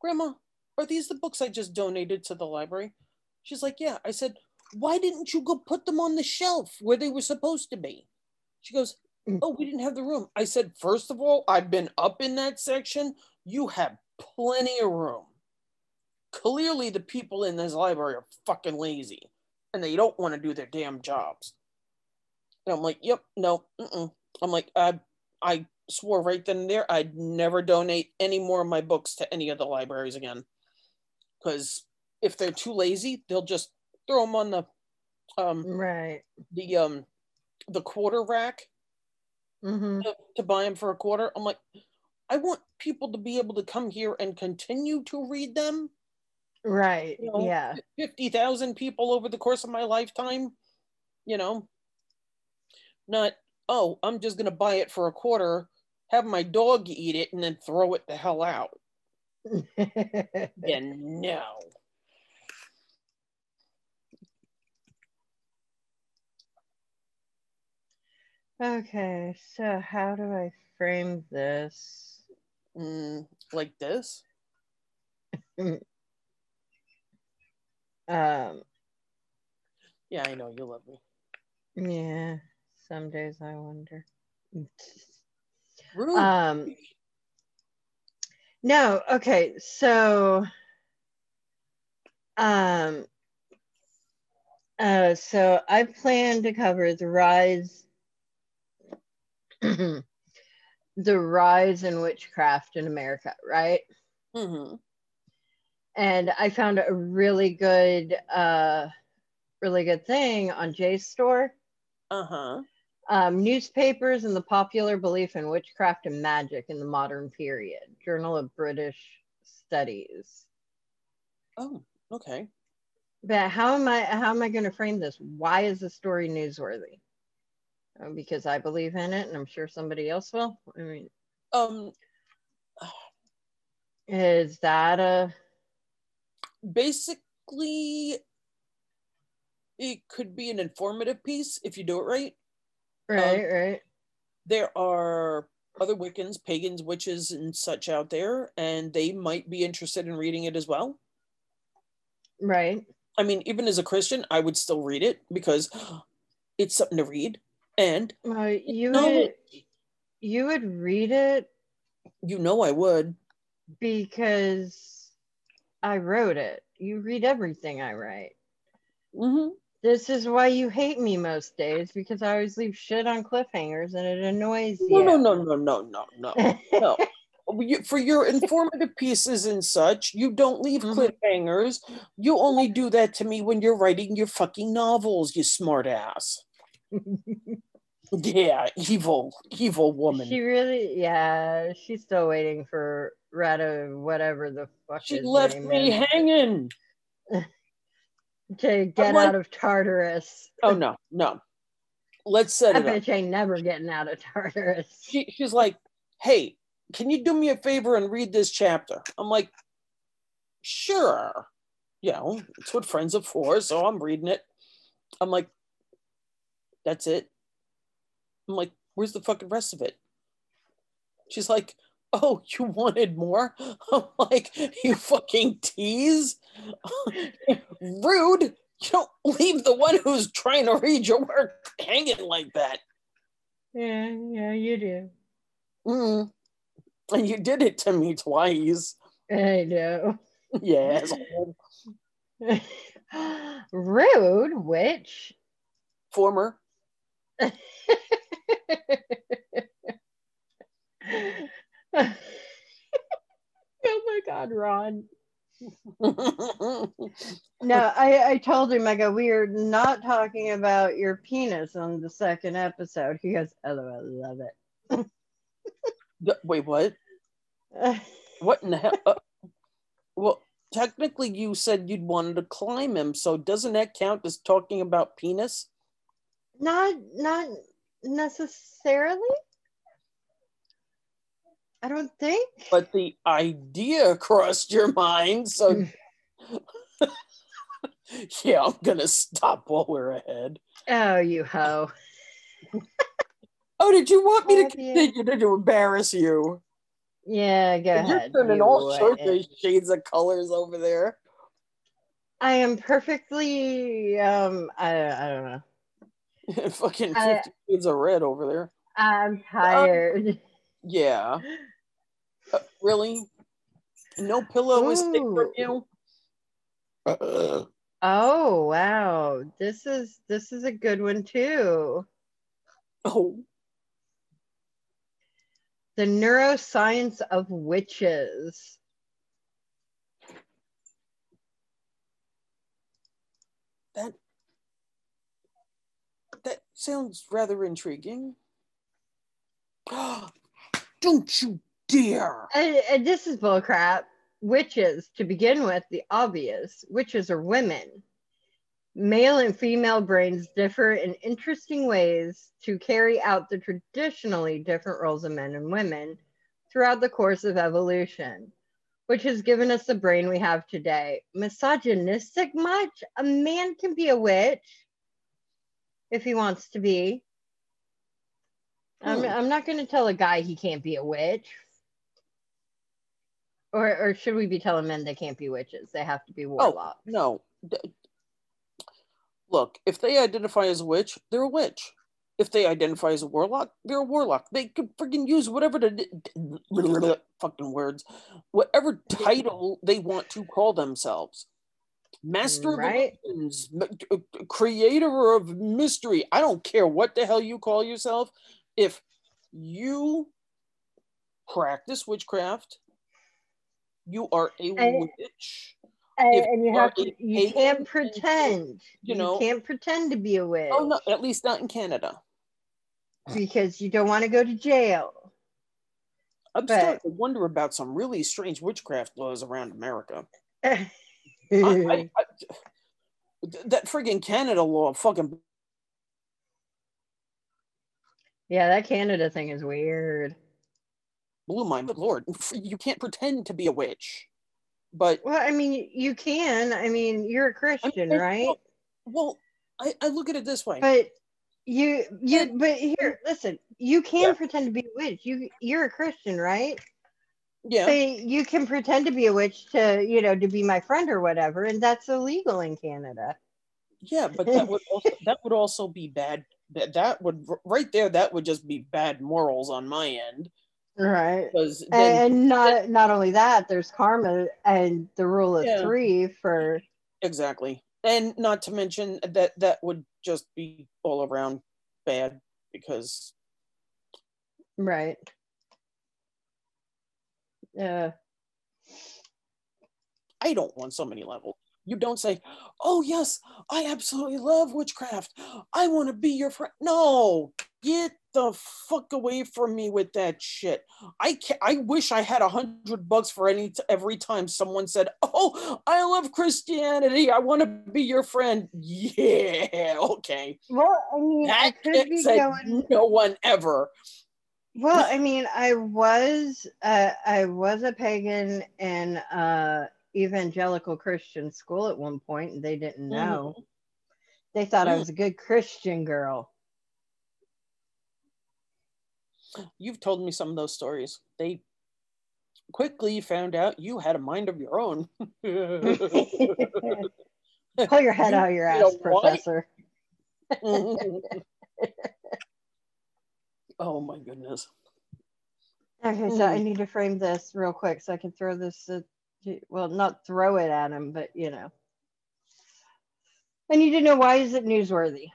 Grandma, are these the books I just donated to the library? She's like, Yeah. I said, Why didn't you go put them on the shelf where they were supposed to be? She goes, Mm. Oh, we didn't have the room. I said, First of all, I've been up in that section. You have plenty of room. Clearly, the people in this library are fucking lazy and they don't want to do their damn jobs. And I'm like, yep, no, mm-mm. I'm like, I, I swore right then and there I'd never donate any more of my books to any of the libraries again, because if they're too lazy, they'll just throw them on the, um, Right. the um, the quarter rack hmm to, to buy them for a quarter. I'm like, I want people to be able to come here and continue to read them. Right. You know, Yeah. 50,000 people over the course of my lifetime, you know, not, oh, I'm just going to buy it for a quarter, have my dog eat it, and then throw it the hell out. Yeah, no. okay. So how do I frame this? Mm, like this? Um. Yeah, I know. You love me. Yeah. Some days I wonder. Rude. Um. No. Okay. So. Um. Uh. So I plan to cover the rise. the rise in witchcraft in America, right? Mm-hmm. and I found a really good, uh, really good thing on JSTOR. Uh-huh. Um, newspapers and the popular belief in witchcraft and magic in the modern period. Journal of British Studies. Oh, okay. But how am I? How am I going to frame this? Why is the story newsworthy? Uh, because I believe in it, and I'm sure somebody else will. I mean, Um, is that a basically, it could be an informative piece if you do it right. Right? right. there are other Wiccans, pagans, witches, and such out there, and they might be interested in reading it as well. Right. I mean, even as a Christian, I would still read it because it's something to read. And Uh, you No. would you would read it you know I would. because I wrote it. You read everything I write. Mm-hmm. This is why you hate me most days because I always leave shit on cliffhangers and it annoys No, you. no, no, no, no, no, no, no. You- For your informative pieces and such, you don't leave Mhm. cliffhangers. You only do that to me when you're writing your fucking novels, you smart ass. Yeah, evil, evil woman. she really, yeah, she's still waiting for Rata, whatever the fuck She his left name me is, hanging. to get like- out of Tartarus. Oh no, no. Let's set it up. ain't never getting out of Tartarus. She, she's like, "Hey, can you do me a favor and read this chapter?" I'm like, "Sure." You know, it's what friends are for, so I'm reading it. I'm like, "That's it." I'm like, "Where's the fucking rest of it?" She's like, "Oh, you wanted more?" I'm like, "You fucking tease." Rude. You don't leave the one who's trying to read your work hanging like that. Yeah, yeah, you do. Mm. And you did it to me twice. I know. Yes. Rude, which Former. oh my god, Ron. No, I, I told him, I go, we are not talking about your penis on the second episode. He goes, oh, I love it. Wait, what? What in the hell? Uh, well, technically, you said you'd wanted to climb him, so doesn't that count as talking about penis? Not not necessarily. I don't think. But the idea crossed your mind, so yeah, I'm gonna stop while we're ahead. Oh, you hoe. Oh, did you want me to Oh, continue to, to embarrass you? Yeah, go You're ahead. turning you all sorts of shades of colors over there. I am perfectly um I, I don't know. Fucking I- 50 shades of red over there. I'm tired. Yeah. Uh, really? No pillow is safe from Ooh. you? Uh, Oh wow. This is this is a good one too. oh, The neuroscience of witches. that that sounds rather intriguing. Don't you dare! And, and this is bullcrap. Witches, to begin with, the obvious. Witches are women. Male and female brains differ in interesting ways to carry out the traditionally different roles of men and women throughout the course of evolution, which has given us the brain we have today. Misogynistic much? A man can be a witch if he wants to be. I'm. I'm not going to tell a guy he can't be a witch. Or, or should we be telling men they can't be witches? They have to be warlocks. No. D- Look, if they identify as a witch, they're a witch. If they identify as a warlock, they're a warlock. They can freaking use whatever the fucking words, whatever title they want to call themselves. Master Right. of illusions, uh, creator of mystery. I don't care what the hell you call yourself. If you practice witchcraft, you are a I- witch. And, and you you have to, you can't pretend. you You, know- can't pretend to be a witch Oh no, at least not in Canada. because you don't want to go to jail. I'm But- starting to wonder about some really strange witchcraft laws around America. I. I, I, that friggin' Canada law fucking yeah, that Canada thing is weird. blew my lord. You can't pretend to be a witch. But Well, I mean, you can. I mean, you're a Christian, well, right? well, I, I look at it this way. But you, you, but here, listen. You can Yeah. pretend to be a witch. You, you're a Christian, right? yeah, So you can pretend to be a witch to, you know, to be my friend or whatever, and that's illegal in Canada. yeah, but that would also that would also be bad. That that would right there. That would just be bad morals on my end Right. because then And not not only that, there's karma and the rule of Yeah. three for exactly, and not to mention that that would just be all around bad because right. Yeah. I don't want so many levels. You don't say, "Oh yes, I absolutely love witchcraft. I want to be your friend." No, get the fuck away from me with that shit. I can I wish I had a hundred bucks for any t- every time someone said, "Oh, I love Christianity. I want to be your friend." Yeah, okay. Well, I mean, I That could be going. no one ever. Well, I mean, I was uh, I was a pagan and uh, evangelical Christian school at one point, and they didn't know. They thought I Mm. was a good Christian girl. You've told me some of those stories. They quickly found out you had a mind of your own. Pull your head You- out of your you know ass, professor. oh my goodness. Okay, so I Mm. need to frame this real quick so I can throw this. At, well, not throw it at him, but you know. I need to know why is it newsworthy?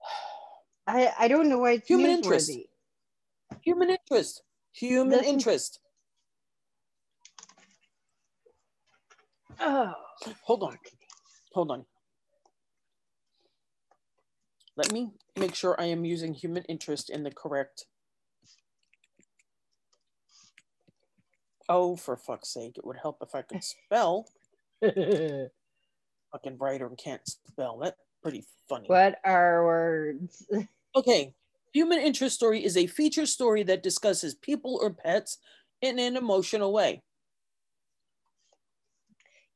I I don't know why it's Human newsworthy. interest. Human interest. Human Doesn't- interest. Oh, Hold on. Hold on. Let me make sure I am using human interest in the correct. Oh, for fuck's sake, it would help if I could spell. Fucking writer can't spell. That's pretty funny. what are words? Okay. Human interest story is a feature story that discusses people or pets in an emotional way.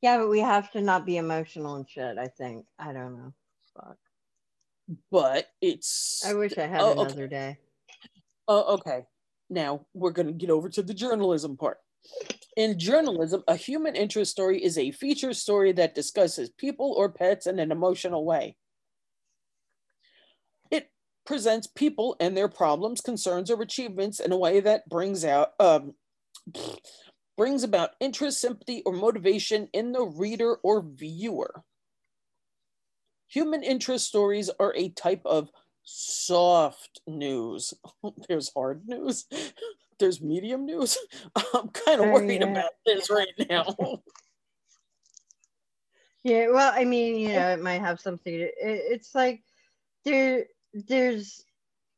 Yeah, but we have to not be emotional and shit. I think. I don't know. Fuck. But it's I wish I had Oh, okay. another day. Oh, okay. Now we're going to get over to the journalism part. In journalism, a human interest story is a feature story that discusses people or pets in an emotional way. It presents people and their problems, concerns, or achievements in a way that brings out um, brings about interest, sympathy, or motivation in the reader or viewer. Human interest stories are a type of soft news. There's hard news. There's medium news. I'm kind of Oh, worried yeah. about this right now. Yeah, well, I mean, you know, it might have something. To, it, it's like there, there's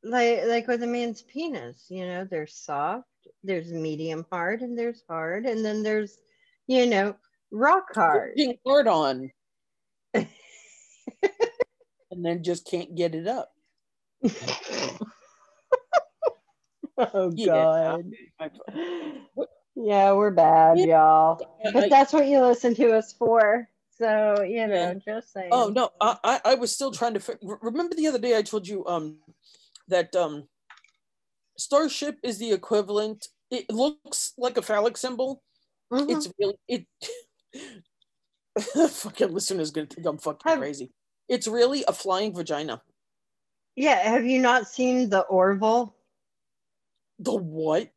like like with a man's penis. You know, there's soft, there's medium hard, and there's hard, and then there's, you know, rock hard. Being hard on. and then just can't get it up. oh God. Yeah, we're bad, y'all. But that's what you listen to us for. So you know, just saying. Oh no, I, I was still trying to fi- remember the other day I told you um that um Starship is the equivalent. It looks like a phallic symbol. Mhm. It's really it. fucking listeners gonna think I'm fucking Have- crazy. It's really a flying vagina. yeah. Have you not seen the Orville? The what?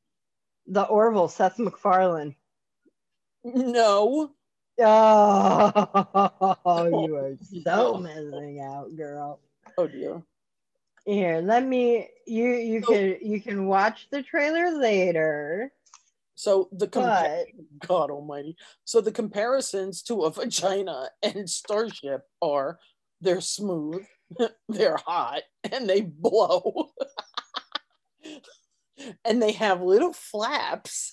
The Orville, Seth MacFarlane. No. Oh, you oh, are so missing out, girl. Oh dear. Here, let me. You you So- can you can watch the trailer later, So the compa- but God Almighty. So the comparisons to a vagina and Starship are they're smooth, they're hot, and they blow. And they have little flaps.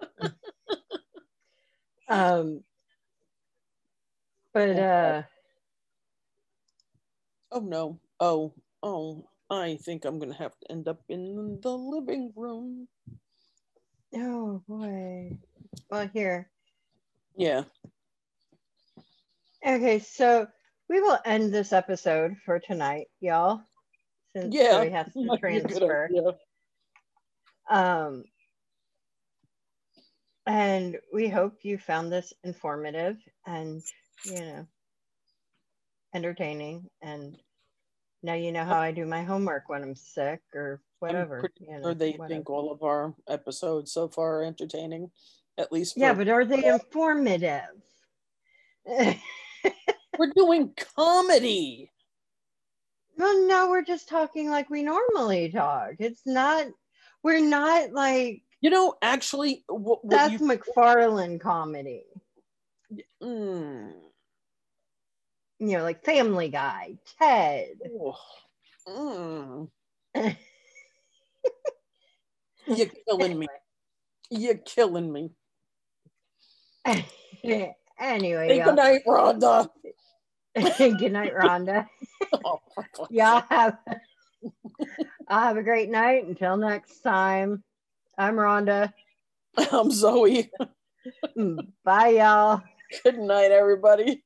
um, but uh, Oh no. Oh, oh, I think I'm gonna have to end up in the living room. oh boy. Well, here. Yeah. Okay, so we will end this episode for tonight, y'all. Since Yeah. Joey has to Might be good transfer. Um, and we hope you found this informative and, you know, entertaining. And now you know how I do my homework when I'm sick or whatever. pretty you know, Or they whatever. think all of our episodes so far are entertaining, at least. yeah, but are they informative? we're doing comedy. well, no, we're just talking like we normally talk. It's not, we're not like You know, actually, what, what Seth you, MacFarlane comedy. mm, You know, like Family Guy, Ted. mm, you're killing me. You're killing me. anyway, Hey, good night, Rhonda. Good night, Rhonda. Oh, Y'all have, I'll have a great night. Until next time, I'm Rhonda. I'm Zoe. Bye, y'all. Good night, everybody.